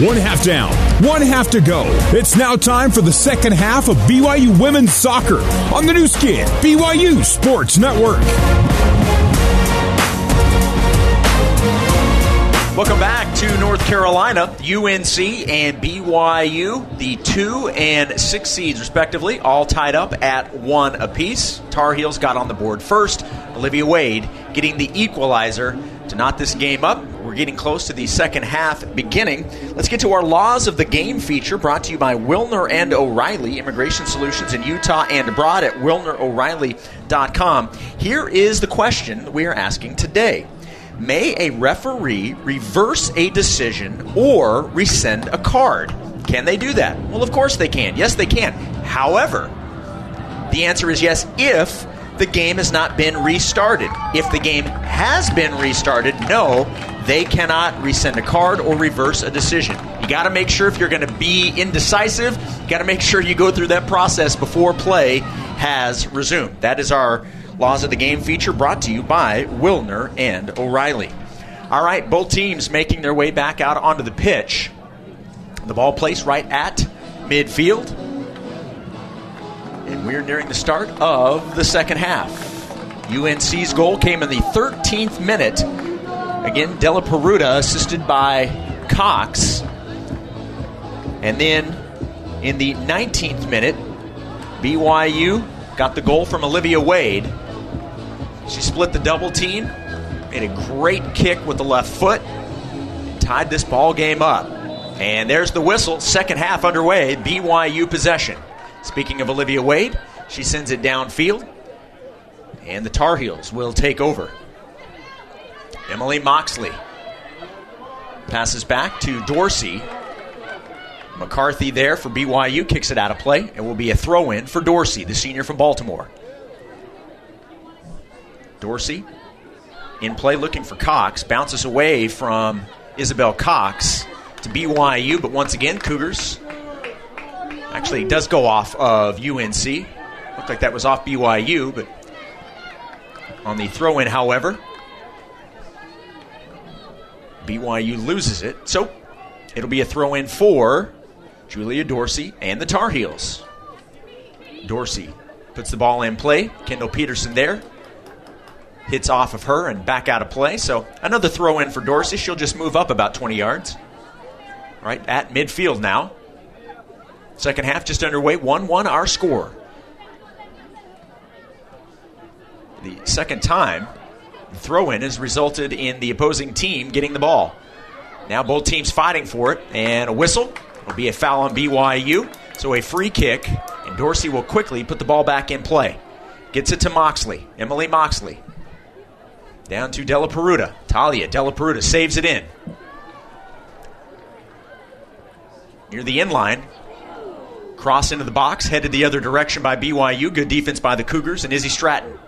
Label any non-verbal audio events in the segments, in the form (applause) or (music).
One half down, one half to go. It's now time for the second half of BYU Women's Soccer on the new skin, BYU Sports Network. Welcome back to North Carolina, UNC and BYU, the two and six seeds respectively, all tied up at one apiece. Tar Heels got on the board first. Olivia Wade getting the equalizer to knot this game up. We're getting close to the second half beginning. Let's get to our Laws of the Game feature brought to you by Wilner and O'Reilly, Immigration Solutions in Utah and abroad at wilnero'reilly.com. Here is the question we are asking today. May a referee reverse a decision or rescind a card? Can they do that? Well, of course they can. Yes, they can. However, the answer is yes if the game has not been restarted. If the game has been restarted, no, they cannot rescind a card or reverse a decision. You got to make sure if you're going to be indecisive, you got to make sure you go through that process before play has resumed. That is our Laws of the Game feature brought to you by Wilner and O'Reilly. All right, both teams making their way back out onto the pitch. The ball placed right at midfield. And we're nearing the start of the second half. UNC's goal came in the 13th minute. Again, Della Peruta assisted by Cox. And then in the 19th minute, BYU got the goal from Olivia Wade. She split the double team, made a great kick with the left foot, tied this ball game up. And there's the whistle. Second half underway. BYU possession. Speaking of Olivia Wade, she sends it downfield, and the Tar Heels will take over. Emily Moxley passes back to Dorsey. McCarthy there for BYU kicks it out of play. It will be a throw in for Dorsey, the senior from Baltimore. Dorsey in play looking for Cox. Bounces away from Isabel Cox to BYU, but once again, Cougars. Actually, does go off of UNC. Looked like that was off BYU, but on the throw in, however, BYU loses it. So it'll be a throw in for Julia Dorsey and the Tar Heels. Dorsey puts the ball in play. Kendall Peterson there hits off of her and back out of play. So another throw in for Dorsey. She'll just move up about 20 yards. Right at midfield now. Second half just underway. 1 1 our score. The second time, the throw in has resulted in the opposing team getting the ball. Now both teams fighting for it, and a whistle will be a foul on BYU. So a free kick, and Dorsey will quickly put the ball back in play. Gets it to Moxley, Emily Moxley. Down to Della Peruta. Talia Della Peruta saves it in. Near the end line. Cross into the box, headed the other direction by BYU. Good defense by the Cougars and Izzy Stratton.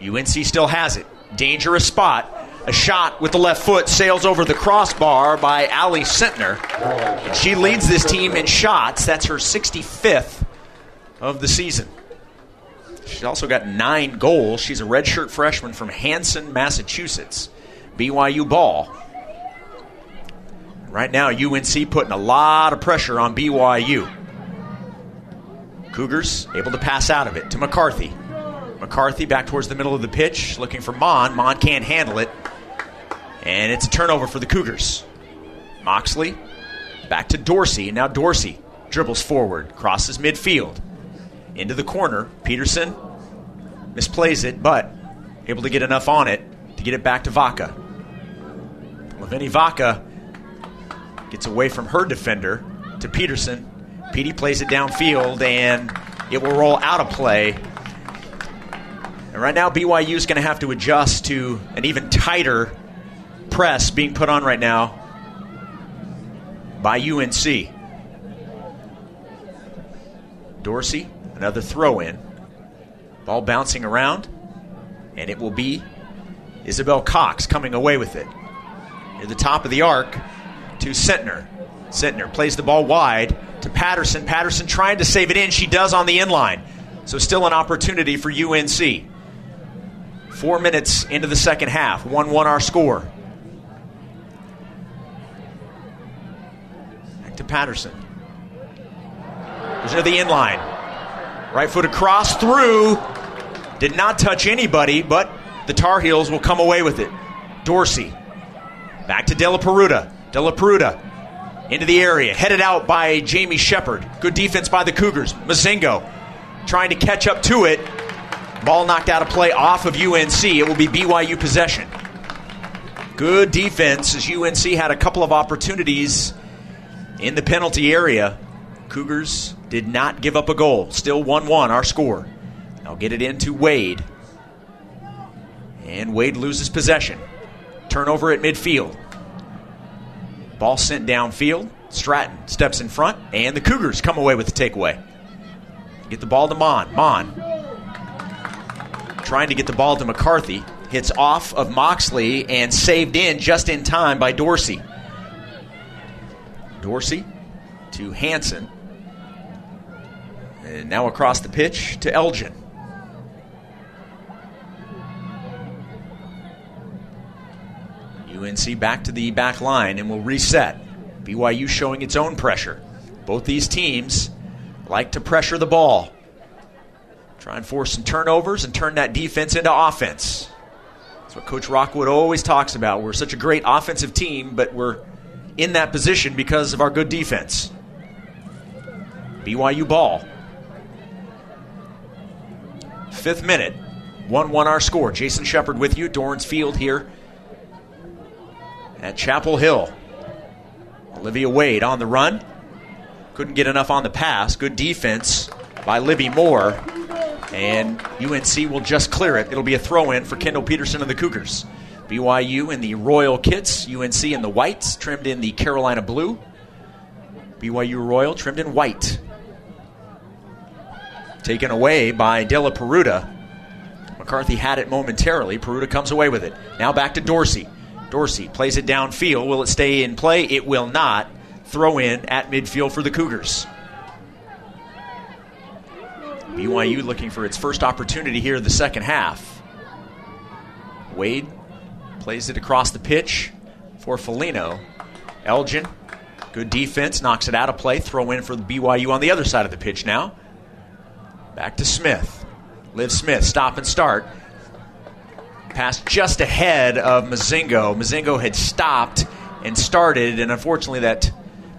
UNC still has it. Dangerous spot. A shot with the left foot sails over the crossbar by Ally Sentnor. And she leads this team in shots. That's her 65th of the season. She's also got nine goals. She's a redshirt freshman from Hanson, Massachusetts. BYU ball. Right now, UNC putting a lot of pressure on BYU. Cougars able to pass out of it to McCarthy. McCarthy back towards the middle of the pitch, looking for Mon. Mon can't handle it. And it's a turnover for the Cougars. Moxley back to Dorsey. And now Dorsey dribbles forward, crosses midfield. Into the corner. Peterson misplays it, but able to get enough on it to get it back to Vaca. Lavini Vaca gets away from her defender to Peterson. Petey plays it downfield, and it will roll out of play. And right now, BYU is going to have to adjust to an even tighter press being put on right now by UNC. Dorsey, another throw in. Ball bouncing around, and it will be Isabel Cox coming away with it. Near the top of the arc to Sentnor. Sentnor plays the ball wide to Patterson. Patterson trying to save it in. She does on the inline. So still an opportunity for UNC. Four minutes into the second half. 1 1 our score. Back to Patterson. Goes into the inline. Right foot across, through. Did not touch anybody, but the Tar Heels will come away with it. Dorsey. Back to Della Peruta. Della Peruta into the area, headed out by Jamie Shepard. Good defense by the Cougars. Mozingo trying to catch up to it. Ball knocked out of play off of UNC. It will be BYU possession. Good defense as UNC had a couple of opportunities in the penalty area. Cougars did not give up a goal. Still 1 1, our score. I'll get it into Wade. And Wade loses possession. Turnover at midfield. Ball sent downfield. Stratton steps in front, and the Cougars come away with the takeaway. Get the ball to Mon. Mon trying to get the ball to McCarthy. Hits off of Moxley and saved in just in time by Dorsey. Dorsey to Hanson. And now across the pitch to Elgin. UNC back to the back line and will reset. BYU showing its own pressure. Both these teams like to pressure the ball. Try and force some turnovers and turn that defense into offense. That's what Coach Rockwood always talks about. We're such a great offensive team, but we're in that position because of our good defense. BYU ball. Fifth minute. 1 1 our score. Jason Shepard with you. Dorrance Field here at Chapel Hill. Olivia Wade on the run. Couldn't get enough on the pass. Good defense by Libby Moore. And UNC will just clear it. It'll be a throw in for Kendall Peterson and the Cougars. BYU in the royal kits, UNC in the whites, trimmed in the Carolina blue. BYU Royal trimmed in white. Taken away by Della Peruta. McCarthy had it momentarily. Peruta comes away with it. Now back to Dorsey. Dorsey plays it downfield. Will it stay in play? It will not. Throw in at midfield for the Cougars. BYU looking for its first opportunity here in the second half. Wade plays it across the pitch for Felino. Elgin, good defense, knocks it out of play. Throw in for the BYU on the other side of the pitch now. Back to Smith. Liv Smith, stop and start. Pass just ahead of Mozingo. Mozingo had stopped and started, and unfortunately, that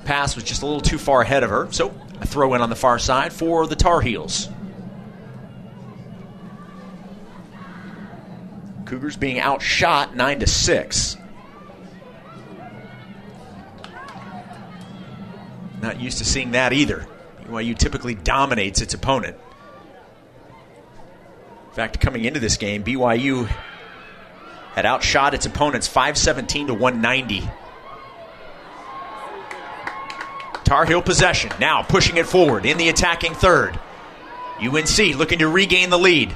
pass was just a little too far ahead of her. So, a throw in on the far side for the Tar Heels. Cougars being outshot 9 to 6. Not used to seeing that either. BYU typically dominates its opponent. In fact, coming into this game, BYU had outshot its opponents 517 to 190. Tar Heel possession. Now pushing it forward in the attacking third. UNC looking to regain the lead.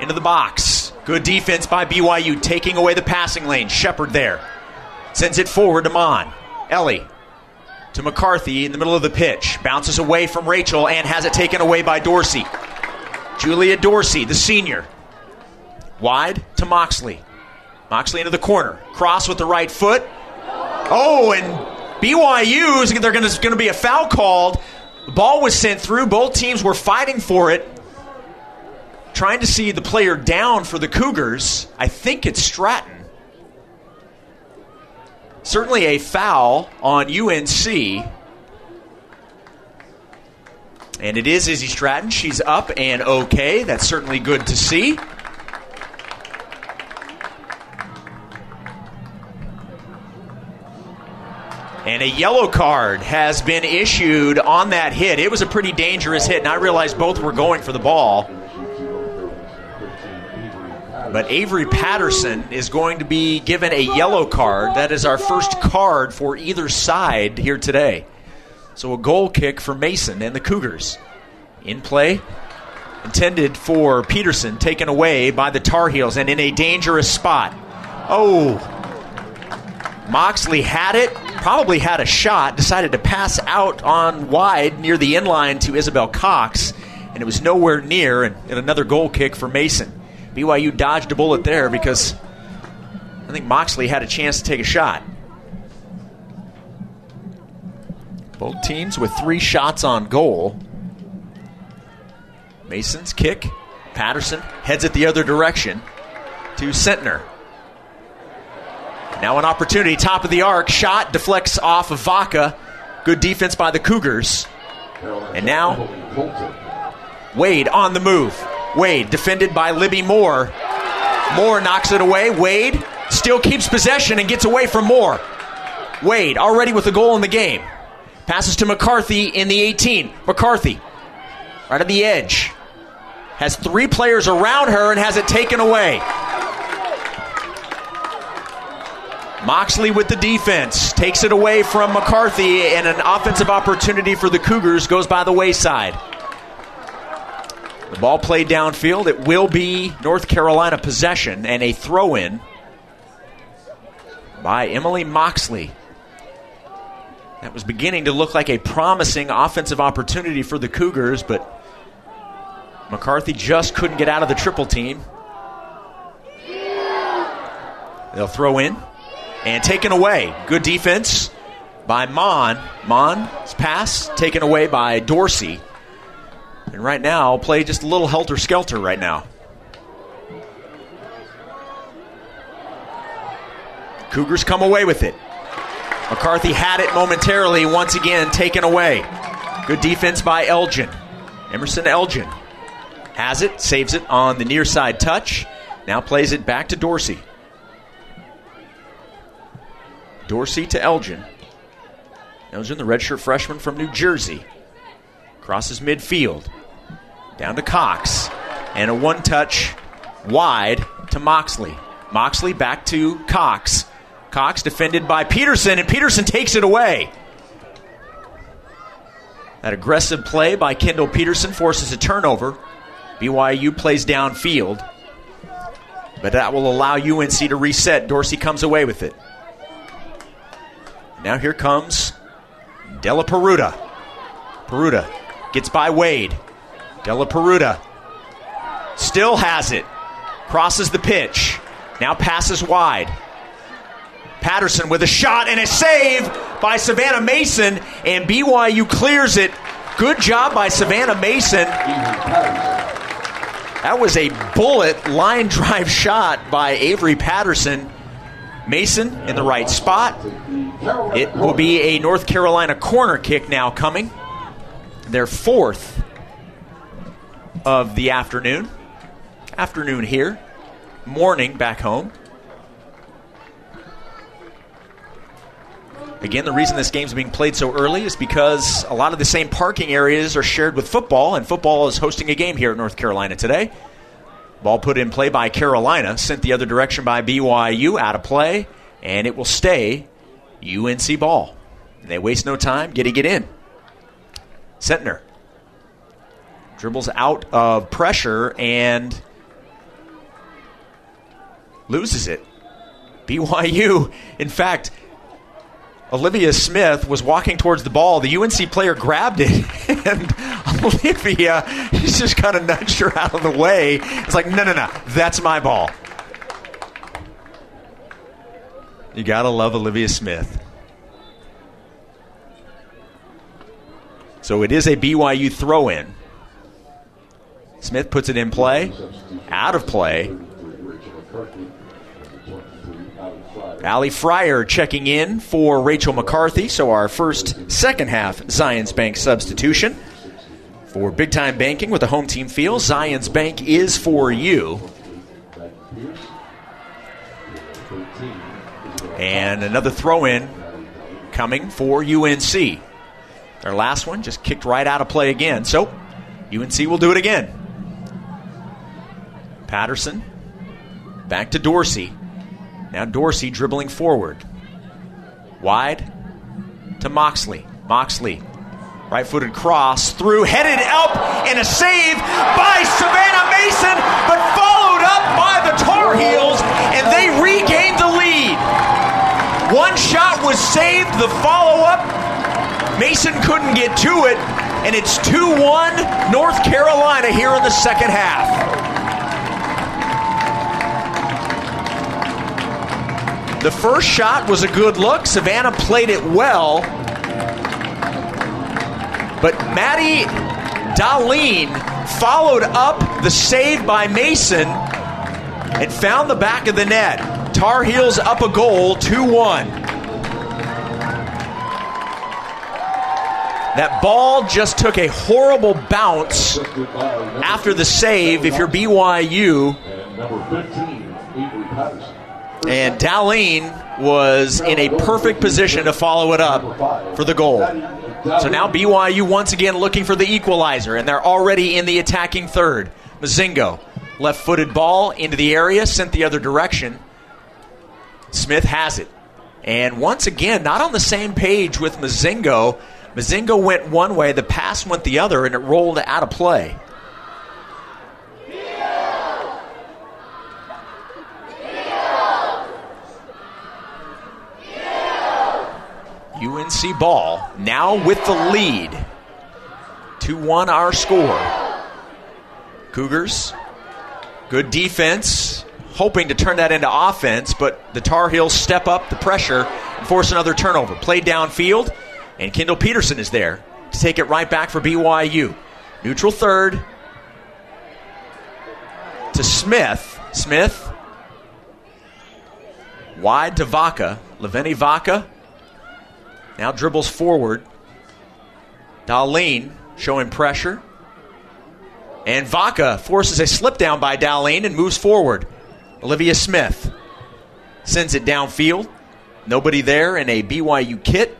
Into the box. Good defense by BYU, taking away the passing lane. Shepard there. Sends it forward to Mon. Ellie to McCarthy in the middle of the pitch. Bounces away from Rachel and has it taken away by Dorsey. Julia Dorsey, the senior. Wide to Moxley. Moxley into the corner. Cross with the right foot. Oh, and BYU, they're going to be a foul called. The ball was sent through. Both teams were fighting for it. Trying to see the player down for the Cougars. I think it's Stratton. Certainly a foul on UNC. And it is Izzy Stratton. She's up and okay. That's certainly good to see. And a yellow card has been issued on that hit. It was a pretty dangerous hit, and I realized both were going for the ball. But Avery Patterson is going to be given a yellow card. That is our first card for either side here today. So a goal kick for Mason and the Cougars. In play, intended for Peterson, taken away by the Tar Heels and in a dangerous spot. Oh, Moxley had it, probably had a shot, decided to pass out on wide near the inline to Isabel Cox, and it was nowhere near, and, and another goal kick for Mason. BYU dodged a bullet there because I think Moxley had a chance to take a shot. Both teams with three shots on goal. Mason's kick. Patterson heads it the other direction to Sentnor. Now an opportunity, top of the arc, shot deflects off of Vaca. Good defense by the Cougars. And now Wade on the move. Wade defended by Libby Moore. Moore knocks it away. Wade still keeps possession and gets away from Moore. Wade already with a goal in the game. Passes to McCarthy in the 18. McCarthy, right at the edge, has three players around her and has it taken away. Moxley with the defense takes it away from McCarthy, and an offensive opportunity for the Cougars goes by the wayside. The ball played downfield. It will be North Carolina possession and a throw in by Emily Moxley. That was beginning to look like a promising offensive opportunity for the Cougars, but McCarthy just couldn't get out of the triple team. They'll throw in and taken away. Good defense by Mon. Mon's pass taken away by Dorsey. And right now, play just a little helter skelter right now. Cougars come away with it. McCarthy had it momentarily, once again taken away. Good defense by Elgin. Emerson Elgin has it, saves it on the near side touch. Now plays it back to Dorsey. Dorsey to Elgin. Elgin, the redshirt freshman from New Jersey, crosses midfield. Down to Cox. And a one touch wide to Moxley. Moxley back to Cox. Cox defended by Peterson, and Peterson takes it away. That aggressive play by Kendall Peterson forces a turnover. BYU plays downfield, but that will allow UNC to reset. Dorsey comes away with it. Now here comes Della Peruta. Peruta gets by Wade. Della Peruta still has it. Crosses the pitch. Now passes wide. Patterson with a shot and a save by Savannah Mason, and BYU clears it. Good job by Savannah Mason. That was a bullet line drive (laughs) shot by Avery Patterson. Mason in the right spot. It will be a North Carolina corner kick now coming. Their fourth of the afternoon. Afternoon here, morning back home. Again, the reason this game's being played so early is because a lot of the same parking areas are shared with football, and football is hosting a game here at North Carolina today. Ball put in play by Carolina, sent the other direction by BYU, out of play, and it will stay UNC ball. They waste no time getting it in. Sentnor dribbles out of pressure and loses it. BYU, in fact, Olivia Smith was walking towards the ball. The UNC player grabbed it, (laughs) and Olivia just kind of nudged her out of the way. It's like, no, no, no, that's my ball. You gotta love Olivia Smith. So it is a BYU throw in. Smith puts it in play, out of play. Allie Fryer checking in for Rachel McCarthy. So our first second half Zions Bank substitution for big time banking with the home team feel. Zions Bank is for you. And another throw in coming for UNC. Their last one just kicked right out of play again. So UNC will do it again. Patterson back to Dorsey. Now Dorsey dribbling forward. Wide to Moxley. Moxley. Right footed cross through, headed up, and a save by Savannah Mason, but followed up by the Tar Heels, and they lead. One shot was saved, the follow up, Mason couldn't get to it, and it's 2 1 North Carolina here in the second half. The first shot was a good look. Savannah played it well. But Maddie Dahlien followed up the save by Mason and found the back of the net. Tar Heels up a goal, 2 1. That ball just took a horrible bounce after the save if you're BYU. And Dahlien was in a perfect position to follow it up for the goal. So now BYU once again looking for the equalizer, and they're already in the attacking third. Mozingo, left footed ball into the area, sent the other direction. Smith has it. And once again, not on the same page with Mozingo. Mozingo went one way, the pass went the other, and it rolled out of play. UNC ball now with the lead. 2 1 our score. Cougars, good defense, hoping to turn that into offense, but the Tar Heels step up the pressure and force another turnover. Play downfield, and Kendall Peterson is there to take it right back for BYU. Neutral third to Smith. Smith wide to Vaca. Leveni Vaca now dribbles forward. Dahlien showing pressure. And Vaca forces a slip down by Dahlien and moves forward. Olivia Smith sends it downfield. Nobody there in a BYU kit.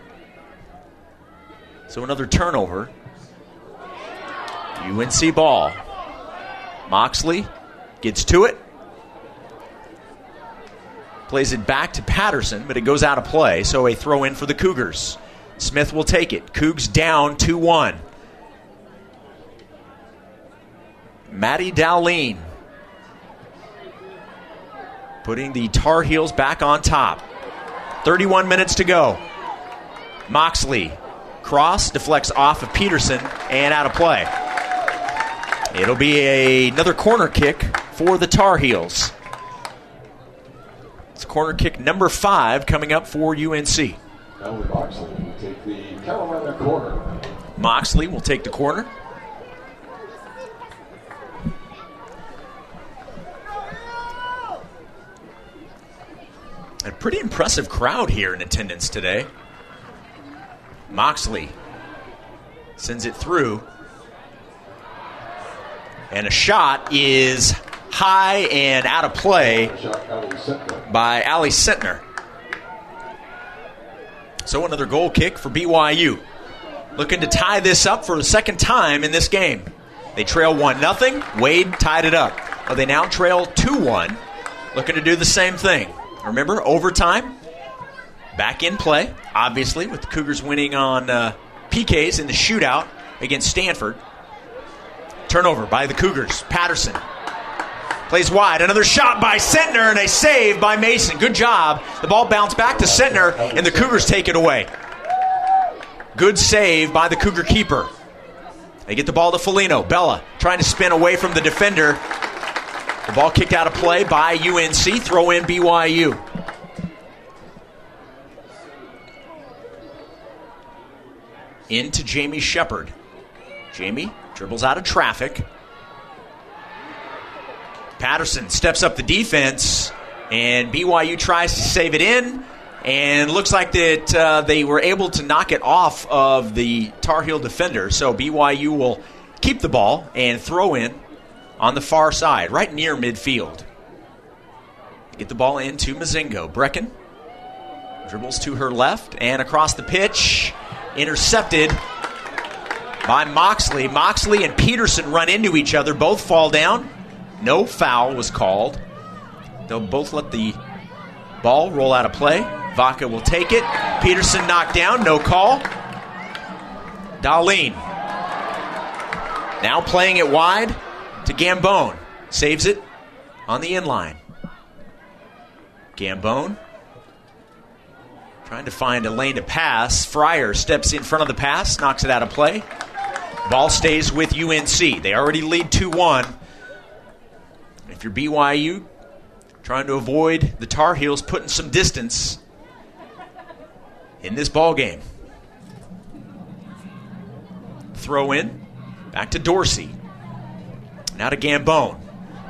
So another turnover. UNC ball. Moxley gets to it. Plays it back to Patterson, but it goes out of play. So a throw in for the Cougars. Smith will take it. Cougs down 2 1. Maddie Dahlien putting the Tar Heels back on top. 31 minutes to go. Moxley cross deflects off of Peterson and out of play. It'll be a, another corner kick for the Tar Heels. It's corner kick number five coming up for UNC. Moxley will take the Carolina corner. Moxley will take the corner. A pretty impressive crowd here in attendance today. Moxley sends it through. And a shot is high and out of play by Ally Sentnor. So another goal kick for BYU. Looking to tie this up for the second time in this game. They trail 1 0. Wade tied it up. Well, they now trail 2 1. Looking to do the same thing. Remember, overtime, back in play, obviously, with the Cougars winning on uh, PKs in the shootout against Stanford. Turnover by the Cougars. Patterson plays wide. Another shot by Sentnor and a save by Mason. Good job. The ball bounced back to Sentnor, and the Cougars take it away. Good save by the Cougar keeper. They get the ball to Felino. Bella trying to spin away from the defender. The ball kicked out of play by UNC. Throw in BYU. Into Jamie Shepard. Jamie dribbles out of traffic. Patterson steps up the defense, and BYU tries to save it in, and looks like that uh, they were able to knock it off of the Tar Heel defender. So BYU will keep the ball and throw in on the far side, right near midfield. Get the ball into Mozingo. Brecken dribbles to her left and across the pitch, intercepted by Moxley. Moxley and Peterson run into each other, both fall down. No foul was called. They'll both let the ball roll out of play. Vaca will take it. Peterson knocked down, no call. Dahlien now playing it wide to Gambone. Saves it on the inline. Gambone trying to find a lane to pass. Fryer steps in front of the pass, knocks it out of play. Ball stays with UNC. They already lead 2 1. If you're BYU, trying to avoid the Tar Heels putting some distance in this ball game. throw in. Back to Dorsey. Now to Gambone.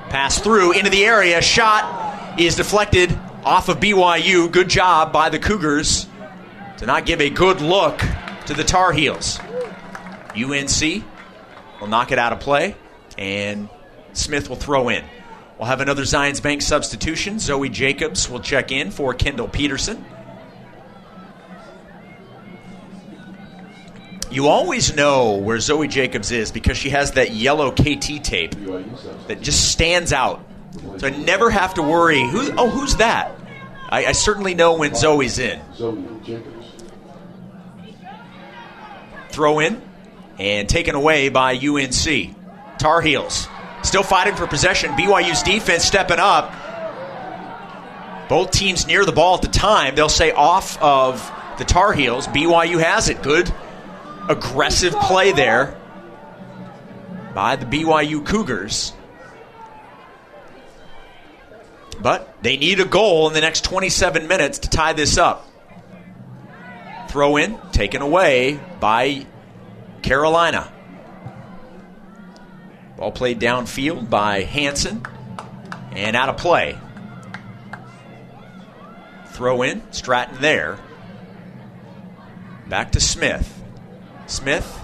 Pass through into the area. Shot is deflected off of BYU. Good job by the Cougars to not give a good look to the Tar Heels. UNC will knock it out of play, and Smith will throw in. We'll have another Zions Bank substitution. Zoe Jacobs will check in for Kendall Peterson. You always know where Zoe Jacobs is because she has that yellow KT tape that just stands out. So I never have to worry. Who? Oh, who's that? I, I certainly know when Zoe's in. Throw in and taken away by UNC. Tar Heels still fighting for possession. BYU's defense stepping up. Both teams near the ball at the time. They'll say off of the Tar Heels. BYU has it. Good aggressive play there by the BYU Cougars. But they need a goal in the next 27 minutes to tie this up. Throw in, taken away by Carolina. Ball played downfield by Hanson and out of play. Throw in, Stratton there. Back to Smith. Smith.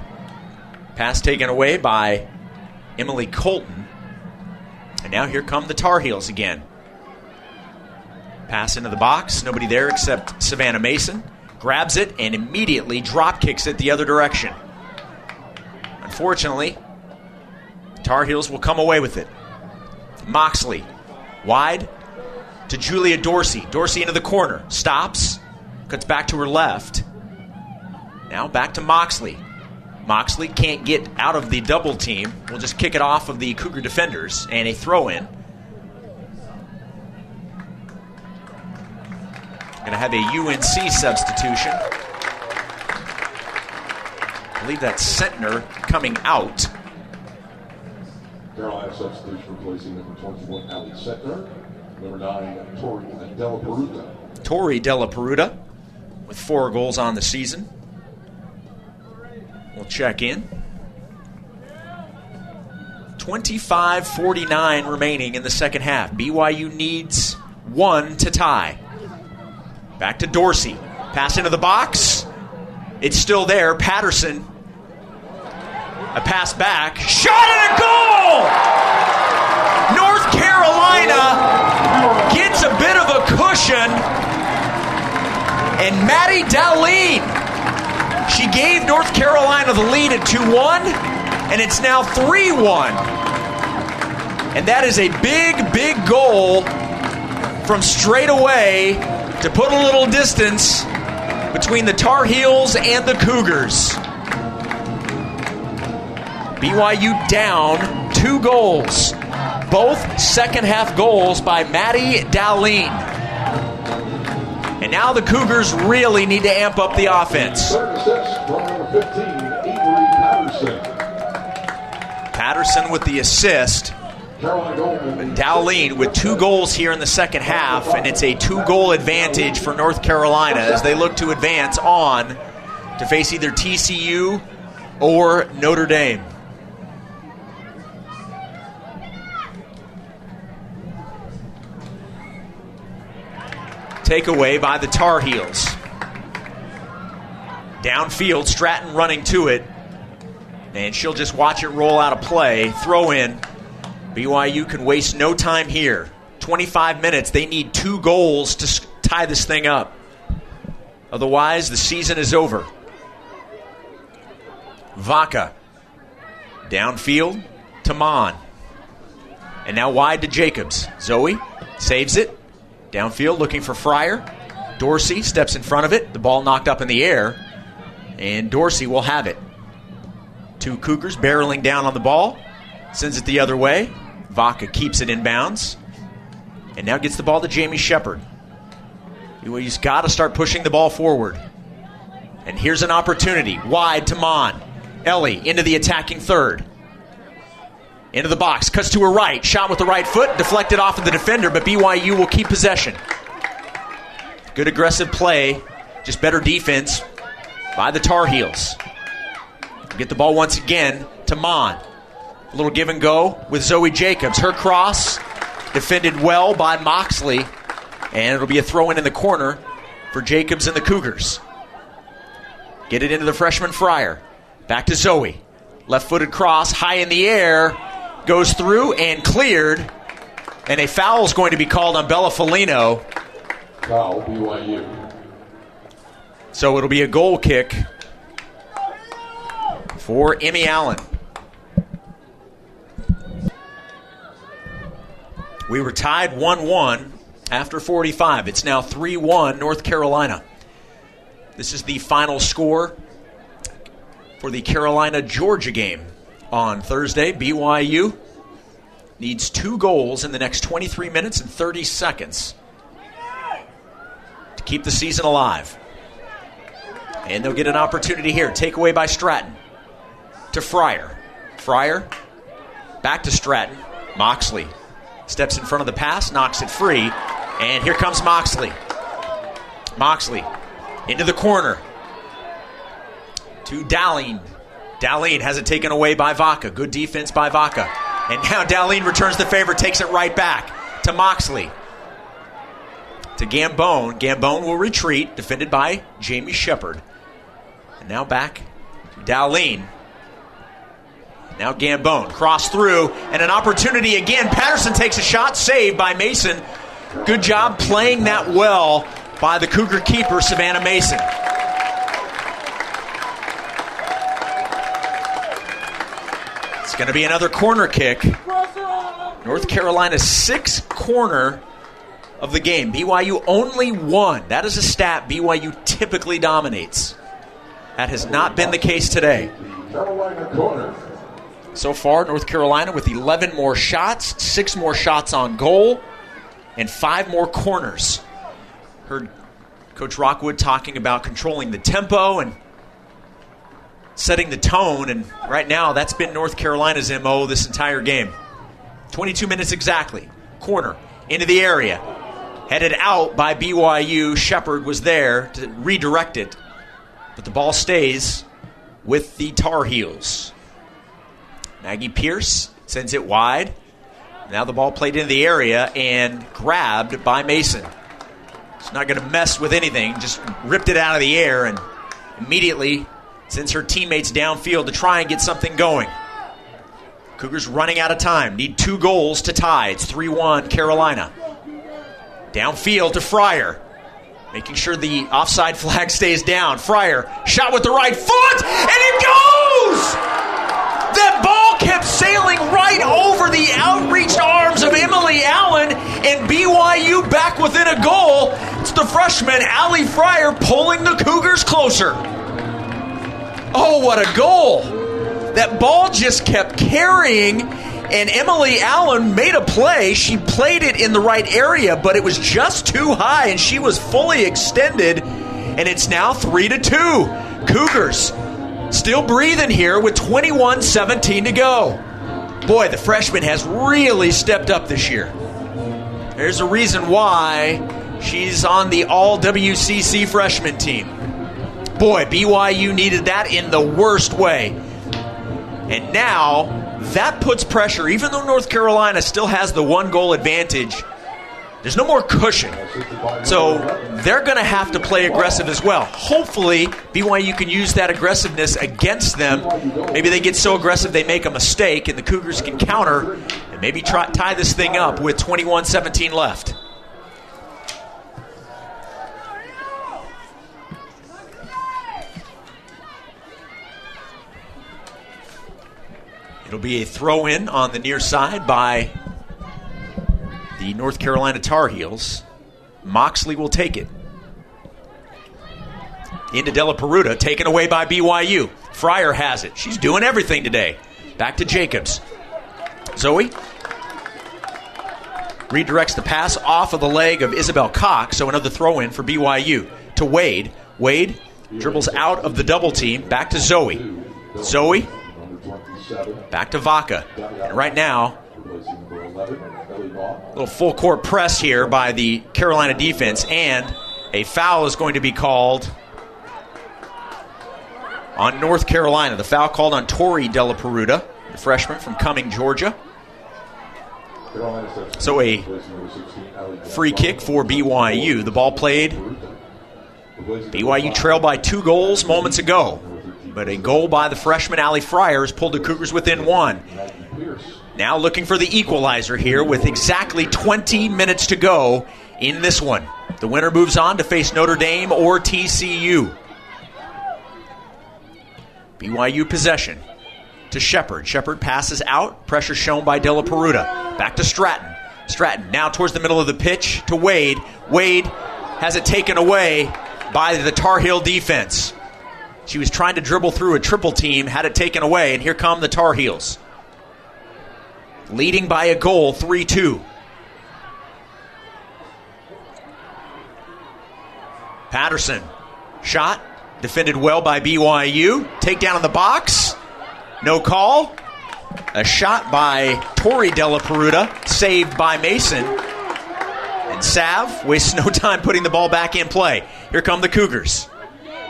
Pass taken away by Emily Colton. And now here come the Tar Heels again. Pass into the box. Nobody there except Savannah Mason. Grabs it and immediately drop kicks it the other direction. Unfortunately, Tar Heels will come away with it. Moxley, wide to Julia Dorsey. Dorsey into the corner. Stops. Cuts back to her left. Now back to Moxley. Moxley can't get out of the double team. We'll just kick it off of the Cougar defenders and a throw in. Going to have a UNC substitution. I believe that's Sentnor coming out. Carolina substitution replacing number 21, Ally Sentnor. Number 9, Tori Della Peruta. Tori Della Peruta with four goals on the season. Check in. 25 49 remaining in the second half. BYU needs one to tie. Back to Dorsey. Pass into the box. It's still there. Patterson. A pass back. Shot and a goal! North Carolina gets a bit of a cushion. And Maddie Dahlien she gave North Carolina the lead at 2 1, and it's now 3 1. And that is a big, big goal from straight away to put a little distance between the Tar Heels and the Cougars. BYU down two goals, both second half goals by Maddie Dahlien. And now the Cougars really need to amp up the offense. Third assist from number 15, Avery Patterson. With the assist. Dahlien with two goals here in the second half, and it's a two goal advantage for North Carolina as they look to advance on to face either TCU or Notre Dame. Takeaway by the Tar Heels. Downfield, Stratton running to it. And she'll just watch it roll out of play. Throw in. BYU can waste no time here. 25 minutes. They need two goals to tie this thing up. Otherwise, the season is over. Vaca. Downfield to Mon. And now wide to Jacobs. Zoe saves it. Downfield looking for Fryer. Dorsey steps in front of it. The ball knocked up in the air. And Dorsey will have it. Two Cougars barreling down on the ball. Sends it the other way. Vaca keeps it in bounds. And now gets the ball to Jamie Shepard. He's got to start pushing the ball forward. And here's an opportunity. Wide to Mon. Ellie into the attacking third. Into the box, cuts to her right, shot with the right foot, deflected off of the defender, but BYU will keep possession. Good aggressive play, just better defense by the Tar Heels. Get the ball once again to Mon. A little give and go with Zoe Jacobs. Her cross defended well by Moxley, and it'll be a throw in in the corner for Jacobs and the Cougars. Get it into the freshman Fryer. Back to Zoe. Left footed cross, high in the air, goes through and cleared. And a foul is going to be called on Bella Felino. Foul, BYU. So it'll be a goal kick for Emmy Allen. We were tied 1 1 after 45. It's now 3 1 North Carolina. This is the final score for the Carolina Georgia game on Thursday. BYU needs two goals in the next 23 minutes and 30 seconds to keep the season alive. And they'll get an opportunity here. Takeaway by Stratton to Fryer. Fryer back to Stratton. Moxley steps in front of the pass, knocks it free, and here comes Moxley. Moxley into the corner to Dowling. Dowling has it taken away by Vaca. Good defense by Vaca. And now Dowling returns the favor, takes it right back to Moxley. To Gambone. Gambone will retreat, defended by Jamie Shepard. And now back to Dowling. Now Gambone. Cross through, and an opportunity again. Patterson takes a shot, saved by Mason. Good job playing that well by the Cougar keeper, Savannah Mason. Going to be another corner kick. North Carolina's sixth corner of the game. BYU only one. That is a stat BYU typically dominates. That has not been the case today. Carolina corner. So far, North Carolina with 11 more shots, six more shots on goal, and five more corners. Heard Coach Rockwood talking about controlling the tempo and setting the tone, and right now that's been North Carolina's MO this entire game. 22 minutes exactly. Corner into the area. Headed out by BYU. Shepard was there to redirect it, but the ball stays with the Tar Heels. Maggie Pierce sends it wide. Now the ball played into the area and grabbed by Mason. It's not going to mess with anything, just ripped it out of the air and immediately sends her teammates downfield to try and get something going. Cougars running out of time. Need two goals to tie. It's 3 1 Carolina. Downfield to Fryer. Making sure the offside (laughs) flag stays down. Fryer shot with the right foot, and it goes! That ball kept sailing right over the outreached arms of Emily Allen, and BYU back within a goal. It's the freshman, Allie Fryer, pulling the Cougars closer. Oh, what a goal! That ball just kept carrying, and Emily Allen made a play. She played it in the right area, but it was just too high, and she was fully extended. And it's now 3 to 2. Cougars still breathing here with 21 17 to go. Boy, the freshman has really stepped up this year. There's a reason why she's on the all WCC freshman team. Boy, BYU needed that in the worst way. And now that puts pressure, even though North Carolina still has the one goal advantage. There's no more cushion. So they're going to have to play aggressive as well. Hopefully, BYU can use that aggressiveness against them. Maybe they get so aggressive they make a mistake, and the Cougars can counter and maybe try, tie this thing up with 21 17 left. It'll be a throw in on the near side by the North Carolina Tar Heels. Moxley will take it. Into Della Peruta, taken away by BYU. Fryer has it. She's doing everything today. Back to Jacobs. Zoe redirects the pass off of the leg of Isabel Cox, so another throw in for BYU to Wade. Wade dribbles out of the double team, back to Zoe. Zoe back to Vaca. And right now, a little full court press here by the Carolina defense, and a foul is going to be called on North Carolina. The foul called on Tori Della Peruta, the freshman from Cumming, Georgia. So a free kick for BYU. The ball played. BYU trailed by two goals moments ago, but a goal by the freshman Ali Friars pulled the Cougars within one. Now looking for the equalizer here with exactly 20 minutes to go in this one. The winner moves on to face Notre Dame or TCU. BYU possession to Shepard. Shepard passes out. Pressure shown by Della Peruta. Back to Stratton. Stratton now towards the middle of the pitch to Wade. Wade has it taken away by the Tar Heel defense. She was trying to dribble through a triple team, had it taken away, and here come the Tar Heels. Leading by a goal, 3 2. Patterson. Shot. Defended well by BYU. Takedown in the box. No call. A shot by Tori Della Peruta, saved by Mason. And Sav wastes no (laughs) time putting the ball back in play. Here come the Cougars.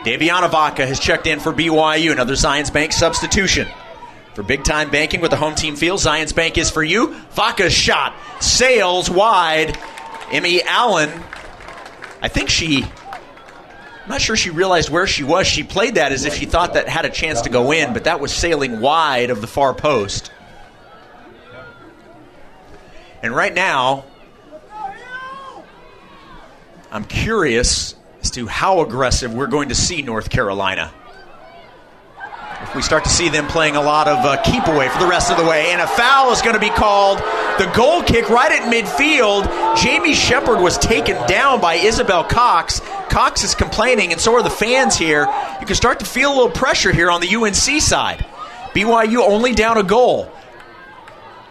Daviana Vaca has checked in for BYU, another Zions Bank substitution. For big time banking with the home team field, Zions Bank is for you. Vaca's shot sails wide. Emmy Allen, I think she I'm not sure she realized where she was. She played that as if she thought that had a chance to go in, but that was sailing wide of the far post. And right now, I'm curious as to how aggressive we're going to see North Carolina. If we start to see them playing a lot of uh, keep away for the rest of the way, and a foul is going to be called. The goal kick right at midfield. Jamie Shepard was taken down by Isabel Cox. Cox is complaining, and so are the fans here. You can start to feel a little pressure here on the UNC side. BYU only down a goal.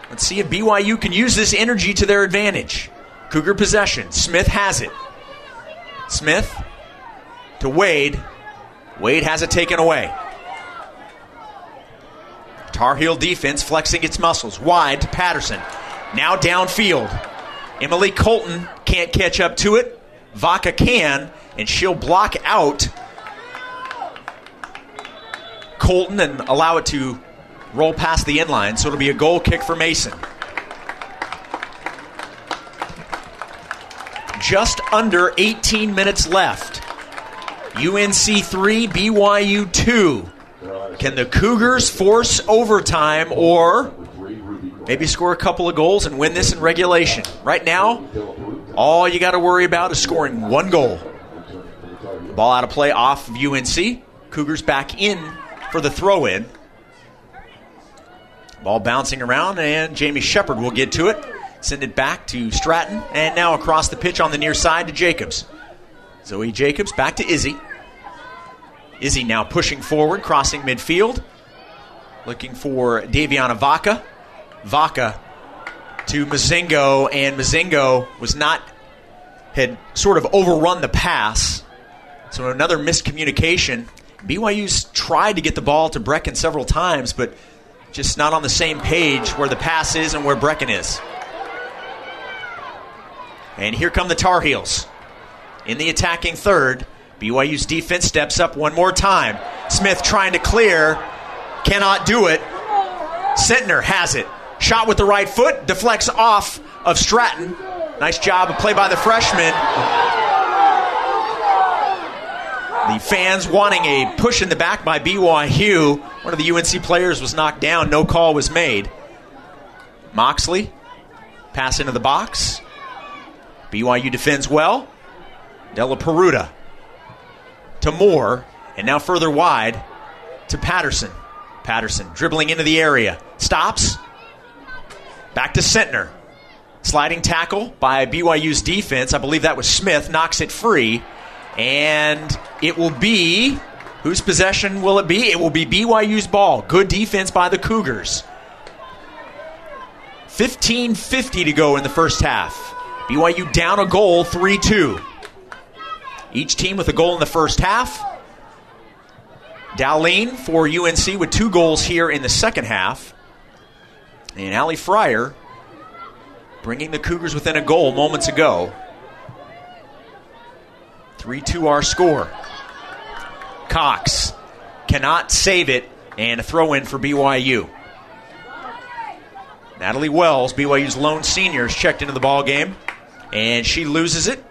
Let's see if BYU can use this energy to their advantage. Cougar possession. Smith has it. Smith to Wade. Wade has it taken away. Tar Heel defense flexing its muscles. Wide to Patterson. Now downfield. Emily Colton can't catch up to it. Vaca can, and she'll block out Colton and allow it to roll past the end line. So it'll be a goal kick for Mason. Just under 18 minutes left. UNC 3, BYU 2. Can the Cougars force overtime or maybe score a couple of goals and win this in regulation? Right now, all you got to worry about is scoring one goal. Ball out of play off of UNC. Cougars back in for the throw in. Ball bouncing around, and Jamie Shepard will get to it. Send it back to Stratton, and now across the pitch on the near side to Jacobs. Zoe Jacobs back to Izzy. Izzy now pushing forward, crossing midfield, looking for Daviana Vaca. Vaca to Mozingo, and Mozingo was not, had sort of overrun the pass. So another miscommunication. BYU's tried to get the ball to Brecken several times, but just not on the same page where the pass is and where Brecken is. And here come the Tar Heels in the attacking third. BYU's defense steps up one more time. Smith trying to clear, cannot do it. Sentnor has it. Shot with the right foot, deflects off of Stratton. Nice job of play by the freshman. The fans wanting a push in the back by BYU. One of the UNC players was knocked down. No call was made. Moxley, pass into the box. BYU defends well. Della Peruta to Moore, and now further wide to Patterson. Patterson dribbling into the area. Stops. Back to Sentnor. Sliding tackle by BYU's defense. I believe that was Smith. Knocks it free. And it will be. Whose possession will it be? It will be BYU's ball. Good defense by the Cougars. 15.50 to go in the first half. BYU down a goal, 3 2. Each team with a goal in the first half. Dahlien for UNC with two goals here in the second half. And Ali Fryer bringing the Cougars within a goal moments ago. 3 2 our score. Cox cannot save it, and a throw in for BYU. Natalie Wells, BYU's lone senior, is checked into the ball game, and she loses it.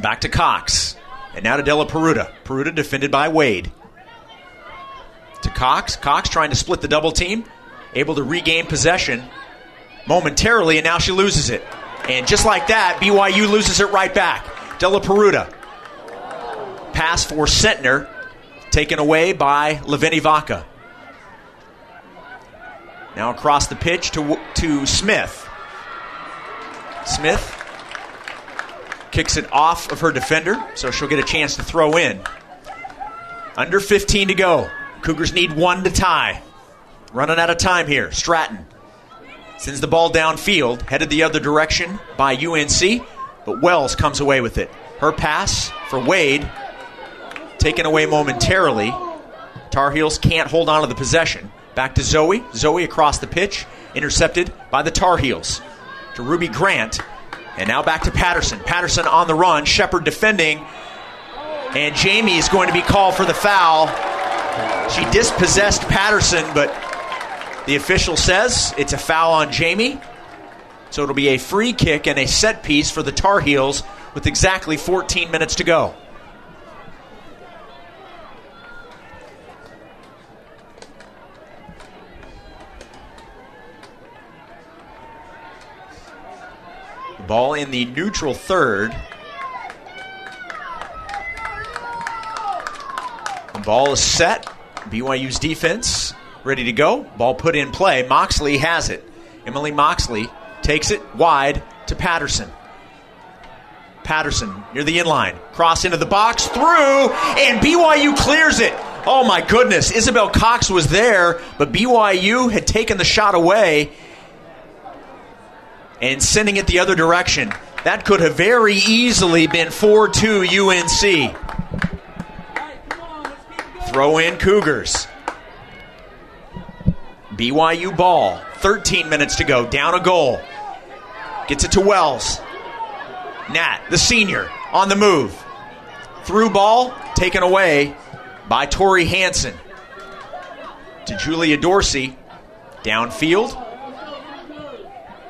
Back to Cox, and now to Della Peruta. Peruta defended by Wade. To Cox. Cox trying to split the double team, able to regain possession momentarily, and now she loses it. And just like that, BYU loses it right back. Della Peruta. Pass for Sentnor, taken away by Laveni Vaca. Now across the pitch to, to Smith. Smith kicks it off of her defender, so she'll get a chance to throw in. Under 15 to go. Cougars need one to tie. Running out of time here. Stratton sends the ball downfield, headed the other direction by UNC, but Wells comes away with it. Her pass for Wade, taken away momentarily. Tar Heels can't hold on to the possession. Back to Zoe. Zoe across the pitch, intercepted by the Tar Heels. To Ruby Grant. And now back to Patterson. Patterson on the run. Shepard defending. And Jamie is going to be called for the foul. She dispossessed Patterson, but the official says it's a foul on Jamie. So it'll be a free kick and a set piece for the Tar Heels with exactly 14 minutes to go. Ball in the neutral third. Ball is set. BYU's defense ready to go. Ball put in play. Moxley has it. Emily Moxley takes it wide to Patterson. Patterson near the inline. Cross into the box, through, and BYU clears it. Oh my goodness. Isabel Cox was there, but BYU had taken the shot away and sending it the other direction. That could have very easily been 4 2 UNC. Throw in Cougars. BYU ball. 13 minutes to go. Down a goal. Gets it to Wells. Nat, the senior, on the move. Through ball, taken away by Tori Hanson. To Julia Dorsey. Downfield.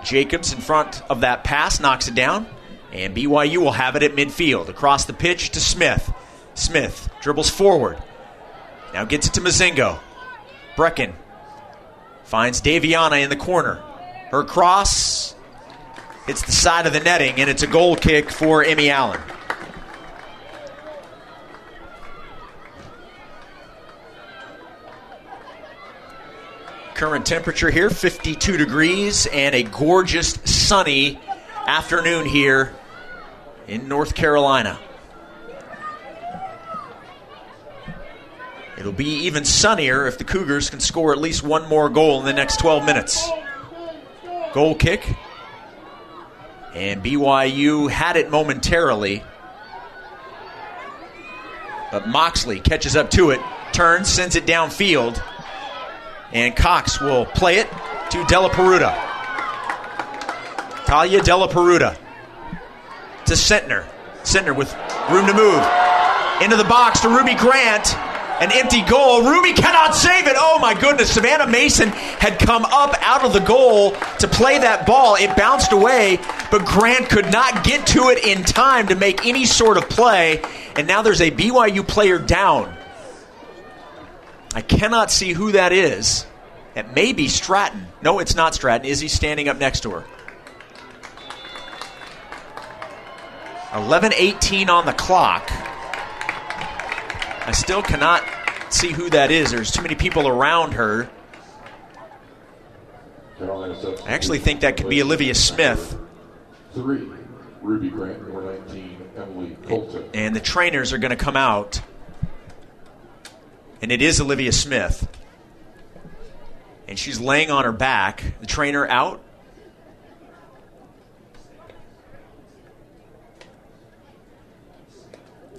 Jacobs in front of that pass knocks it down. And BYU will have it at midfield. Across the pitch to Smith. Smith dribbles forward. Now gets it to Mozingo. Brecken finds Daviana in the corner. Her cross hits the side of the netting, and it's a goal kick for Emmy Allen. Current temperature here 52 degrees and a gorgeous sunny afternoon here in North Carolina. It'll be even sunnier if the Cougars can score at least one more goal in the next 12 minutes. Goal kick. And BYU had it momentarily. But Moxley catches up to it, turns, sends it downfield. And Cox will play it to Della Peruta. Talia Della Peruta to Sentnor. Sentnor with room to move. Into the box to Ruby Grant. An empty goal. Ruby cannot save it. Oh my goodness. Savannah Mason had come up out of the goal to play that ball. It bounced away, but Grant could not get to it in time to make any sort of play. And now there's a BYU player down. I cannot see who that is. It may be Stratton. No, it's not Stratton. Is he standing up next to her? 11:18 on the clock. I still cannot see who that is. There's too many people around her. I actually think that could be Olivia Smith. Three, Ruby Grant, number 19, Emily Colton. And the trainers are going to come out. And it is Olivia Smith. And she's laying on her back. The trainer out.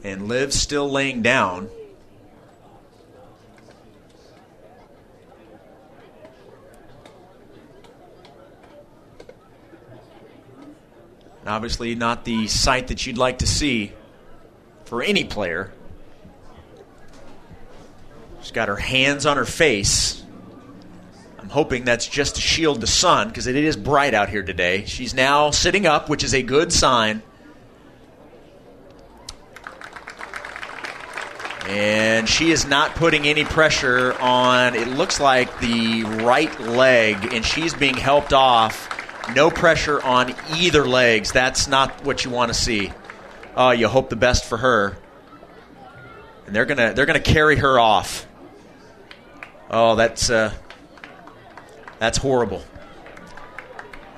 And Liv still laying down. Obviously, not the sight that you'd like to see for any player. She's got her hands on her face. I'm hoping that's just to shield the sun because it is bright out here today. She's now sitting up, which is a good sign. And she is not putting any pressure on, it looks like the right leg, and she's being helped off. No pressure on either legs. That's not what you want to see. Oh, you hope the best for her. And they're gonna they're gonna carry her off. Oh, that's uh, that's horrible.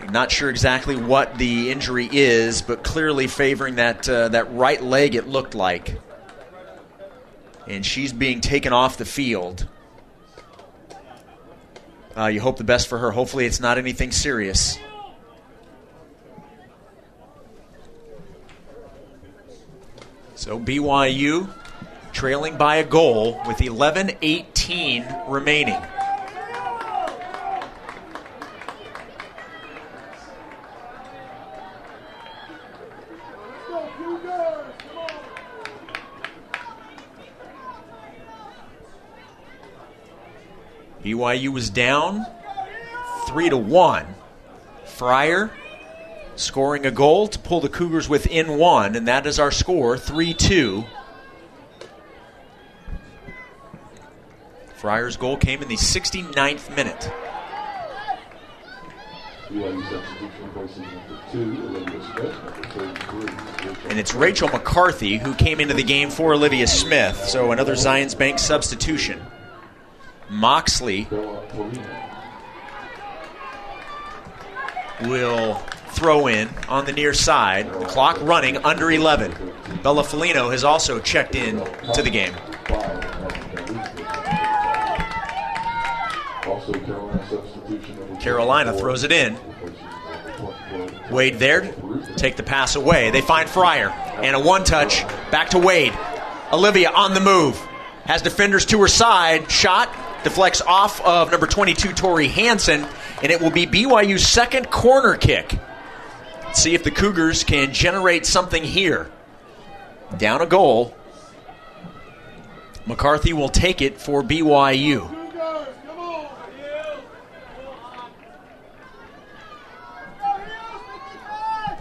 Not sure exactly what the injury is, but clearly favoring that uh, that right leg. It looked like and she's being taken off the field. Uh, you hope the best for her. Hopefully, it's not anything serious. So, BYU trailing by a goal with 11 18 remaining. BYU was down three to one. Fryer scoring a goal to pull the Cougars within one, and that is our score 3 2. Fryer's goal came in the 69th minute. And it's Rachel McCarthy who came into the game for Olivia Smith, so another Zions Bank substitution. Moxley will throw in on the near side. The clock running under 11. Bella Felino has also checked in to the game. Carolina throws it in. Wade there, take the pass away. They find Fryer and a one touch back to Wade. Olivia on the move, has defenders to her side. Shot deflects off of number 22, Tori Hanson, and it will be BYU's second corner kick. Let's see if the Cougars can generate something here. Down a goal. McCarthy will take it for BYU.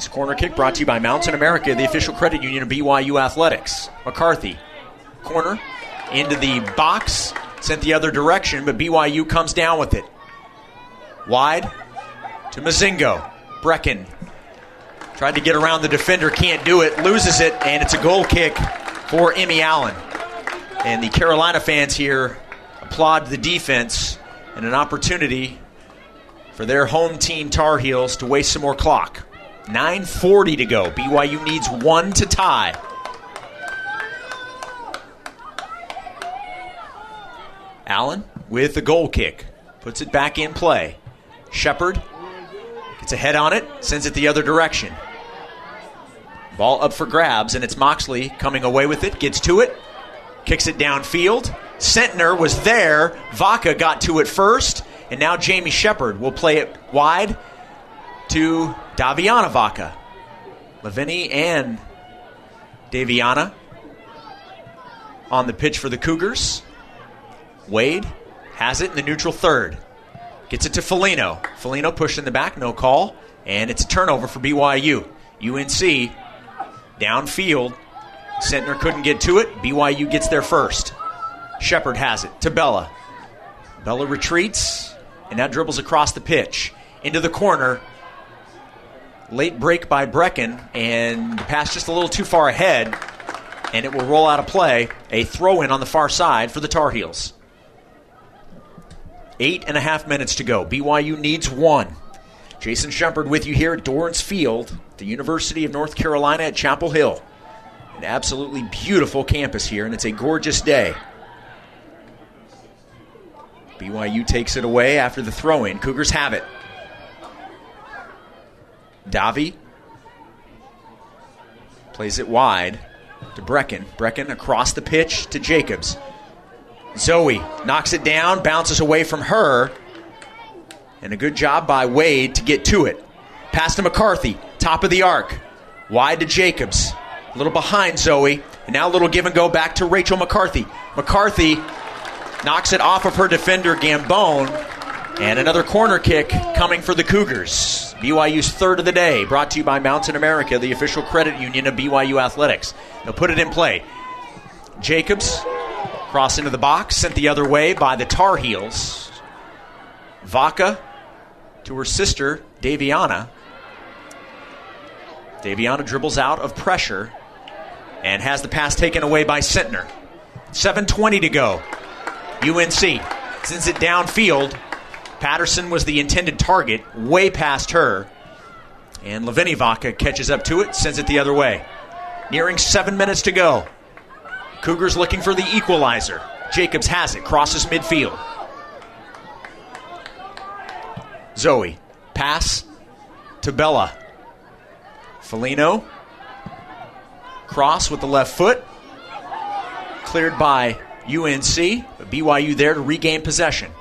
Corner kick brought to you by Mountain America, the official credit union of BYU Athletics. McCarthy, corner, into the box, sent the other direction, but BYU comes down with it. Wide to Mozingo. Brecken tried to get around the defender, can't do it, loses it, and it's a goal kick for Emmy Allen. And the Carolina fans here applaud the defense and an opportunity for their home team Tar Heels to waste some more clock. 9.40 to go. BYU needs one to tie. Allen with the goal kick. Puts it back in play. Shepard gets a head on it, sends it the other direction. Ball up for grabs, and it's Moxley coming away with it, gets to it, kicks it downfield. Sentnor was there. Vaca got to it first, and now Jamie Shepard will play it wide to Daviana Vaca. Laveni and Daviana on the pitch for the Cougars. Wade has it in the neutral third. Gets it to Felino. Felino pushed in the back, no call. And it's a turnover for BYU. UNC downfield. Sentnor couldn't get to it. BYU gets there first. Shepard has it to Bella. Bella retreats and now dribbles across the pitch into the corner. Late break by Brecken and pass just a little too far ahead, and it will roll out of play. A throw in on the far side for the Tar Heels. Eight and a half minutes to go. BYU needs one. Jason Shepard with you here at Dorrance Field, the University of North Carolina at Chapel Hill. An absolutely beautiful campus here, and it's a gorgeous day. BYU takes it away after the throw in. Cougars have it. Davi plays it wide to Brecken. Brecken across the pitch to Jacobs. Zoe knocks it down, bounces away from her. And a good job by Wade to get to it. Pass to McCarthy, top of the arc. Wide to Jacobs. A little behind Zoe. And now a little give and go back to Rachel McCarthy. McCarthy knocks it off of her defender, Gambone. And another corner kick coming for the Cougars. BYU's third of the day, brought to you by Mountain America, the official credit union of BYU Athletics. They'll put it in play. Jacobs cross into the box, sent the other way by the Tar Heels. Vaca to her sister, Daviana. Daviana dribbles out of pressure and has the pass taken away by Sentnor. 7.20 to go. UNC sends it downfield. Patterson was the intended target, way past her. And Laveni Vaca catches up to it, sends it the other way. Nearing seven minutes to go. Cougars looking for the equalizer. Jacobs has it, crosses midfield. Zoe, pass to Bella. Felino, cross with the left foot. Cleared by UNC, BYU there to regain possession.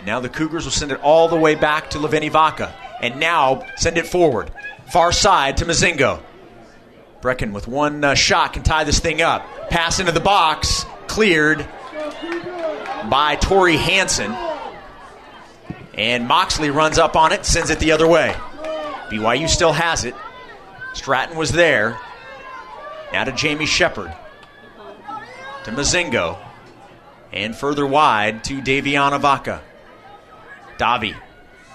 And now the Cougars will send it all the way back to Laveni Vaca. And now send it forward. Far side to Mozingo. Brecken with one uh, shot can tie this thing up. Pass into the box, cleared by Tori Hanson. And Moxley runs up on it, sends it the other way. BYU still has it. Stratton was there. Now to Jamie Shepard. To Mozingo. And further wide to Daviana Vaca. Davi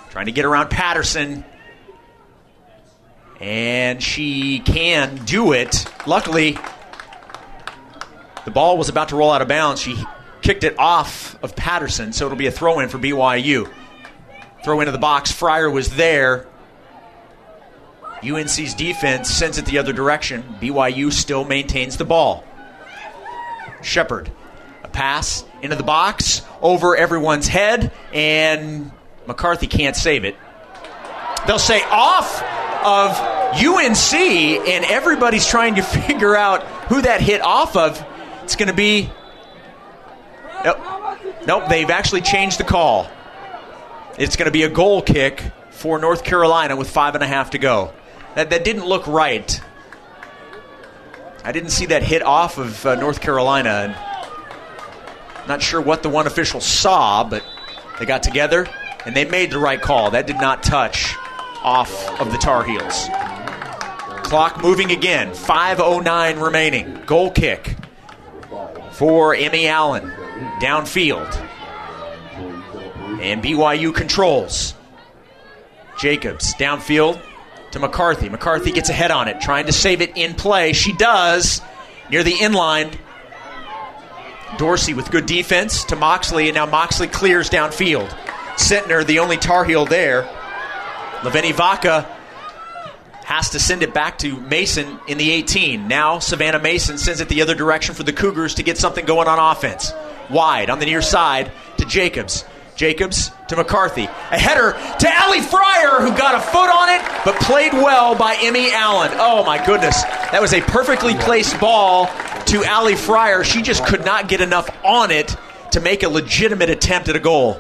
trying to get around Patterson. And she can do it. Luckily, the ball was about to roll out of bounds. She kicked it off of Patterson, so it'll be a throw in for BYU. Throw into the box. Fryer was there. UNC's defense sends it the other direction. BYU still maintains the ball. Shepard, pass into the box over everyone's head, and McCarthy can't save it. They'll say off of UNC, and everybody's trying to (laughs) figure out who that hit off of. It's going to be. Nope. Nope, they've actually changed the call. It's going to be a goal kick for North Carolina with five and a half to go. That, that didn't look right. I didn't see that hit off of uh, North Carolina. Not sure what the one official saw, but they got together and they made the right call. That did not touch off of the Tar Heels. Clock moving again. 5.09 remaining. Goal kick for Emmy Allen. Downfield. And BYU controls. Jacobs downfield to McCarthy. McCarthy gets ahead on it, trying to save it in play. She does near the inline. Dorsey with good defense to Moxley, and now Moxley clears downfield. Sentnor, the only Tar Heel there. Laveni Vaca has to send it back to Mason in the 18. Now Savannah Mason sends it the other direction for the Cougars to get something going on offense. Wide on the near side to Jacobs. Jacobs to McCarthy. A header to Allie Fryer, who got a foot on it, but played well by Emmy Allen. Oh my goodness. That was a perfectly placed ball to Allie Fryer. She just could not get enough on it to make a legitimate attempt at a goal.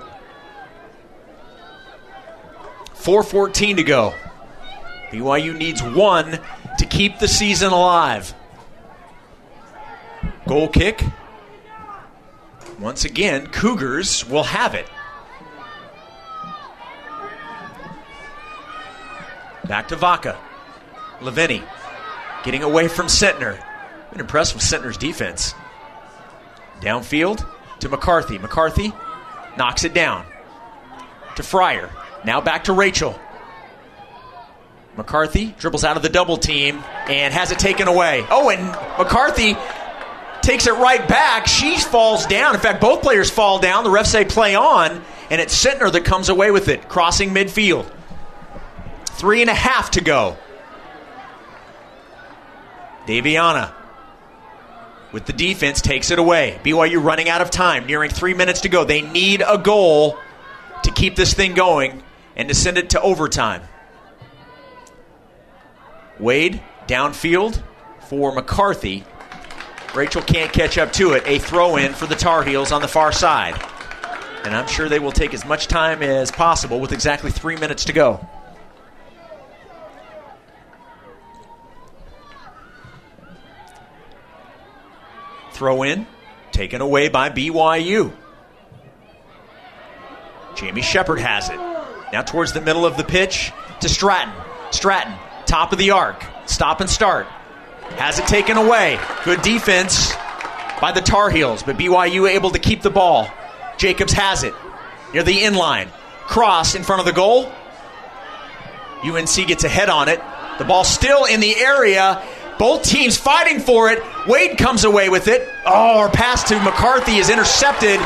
4.14 to go. BYU needs one to keep the season alive. Goal kick. Once again, Cougars will have it. Back to Vaca. Laveni getting away from Sentnor. Been impressed with Sentnor's defense. Downfield to McCarthy. McCarthy knocks it down to Fryer. Now back to Rachel. McCarthy dribbles out of the double team and has it taken away. Oh, and McCarthy takes it right back. She falls down. In fact, both players fall down. The refs say play on, and it's Sentnor that comes away with it, crossing midfield. Three and a half to go. Daviana with the defense takes it away. BYU running out of time, nearing three minutes to go. They need a goal to keep this thing going and to send it to overtime. Wade downfield for McCarthy. Rachel can't catch up to it. A throw in for the Tar Heels on the far side. And I'm sure they will take as much time as possible with exactly three minutes to go. Throw in, taken away by BYU. Jamie Shepard has it. Now towards the middle of the pitch to Stratton. Stratton, top of the arc. Stop and start. Has it taken away. Good defense by the Tar Heels, but BYU able to keep the ball. Jacobs has it near the inline. Cross in front of the goal. UNC gets a head on it. The ball still in the area. Both teams fighting for it. Wade comes away with it. Oh, our pass to McCarthy is intercepted.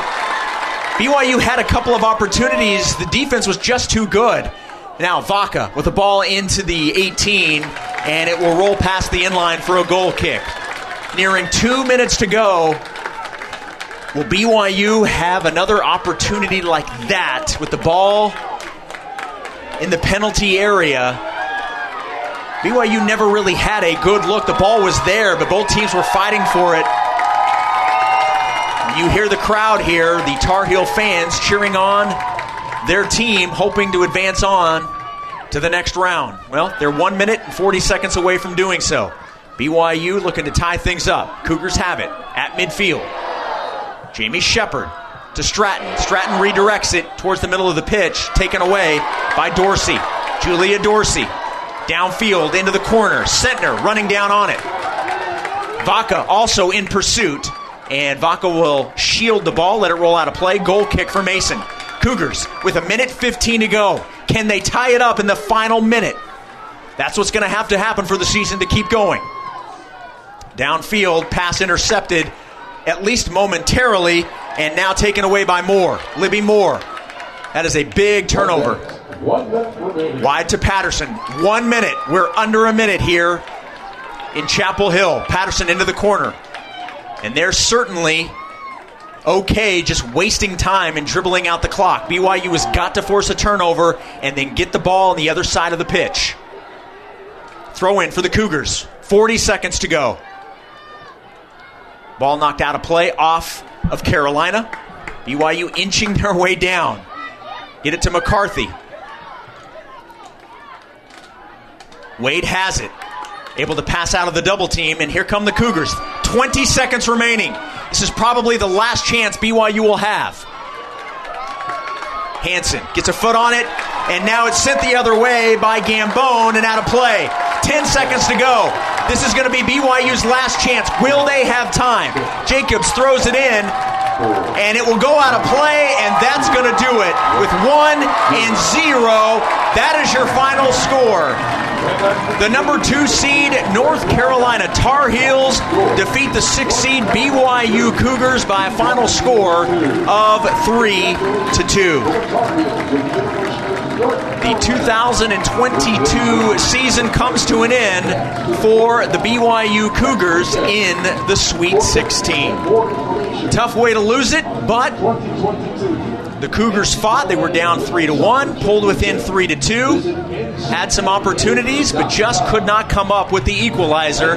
BYU had a couple of opportunities. The defense was just too good. Now Vaca with the ball into the 18, and it will roll past the inline for a goal kick. Nearing two minutes to go. Will BYU have another opportunity like that with the ball in the penalty area? BYU never really had a good look. The ball was there, but both teams were fighting for it. You hear the crowd here, the Tar Heel fans cheering on their team, hoping to advance on to the next round. Well, they're one minute and 40 seconds away from doing so. BYU looking to tie things up. Cougars have it at midfield. Jamie Shepard to Stratton. Stratton redirects it towards the middle of the pitch, taken away by Dorsey. Julia Dorsey downfield into the corner. Sentnor running down on it. Vaca also in pursuit, and Vaca will shield the ball, let it roll out of play. Goal kick for Mason. Cougars with a minute 15 to go. Can they tie it up in the final minute? That's what's going to have to happen for the season to keep going. Downfield, pass intercepted, at least momentarily, and now taken away by Moore. Libby Moore. That is a big turnover. Wide to Patterson. One minute. We're under a minute here in Chapel Hill. Patterson into the corner. And they're certainly okay just wasting time and dribbling out the clock. BYU has got to force a turnover and then get the ball on the other side of the pitch. Throw in for the Cougars. 40 seconds to go. Ball knocked out of play off of Carolina. BYU inching their way down. Get it to McCarthy. Wade has it. Able to pass out of the double team, and here come the Cougars. 20 seconds remaining. This is probably the last chance BYU will have. Hanson gets a foot on it, and now it's sent the other way by Gambone and out of play. 10 seconds to go. This is going to be BYU's last chance. Will they have time? Jacobs throws it in, and it will go out of play, and that's going to do it. With one and zero, that is your final score. The number two seed, North Carolina Tar Heels, defeat the six seed BYU Cougars by a final score of three to two. The 2022 season comes to an end for the BYU Cougars in the Sweet 16. Tough way to lose it, but the Cougars fought. They were down three to one, pulled within three to two, had some opportunities, but just could not come up with the equalizer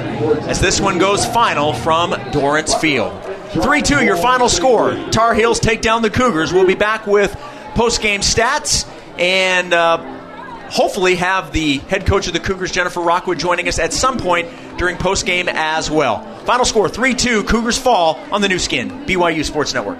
as this one goes final from Dorrance Field. 3 2, your final score. Tar Heels take down the Cougars. We'll be back with post game stats and uh, hopefully have the head coach of the Cougars, Jennifer Rockwood, joining us at some point during post game as well. Final score 3 2, Cougars fall on the Nu Skin, BYU Sports Network.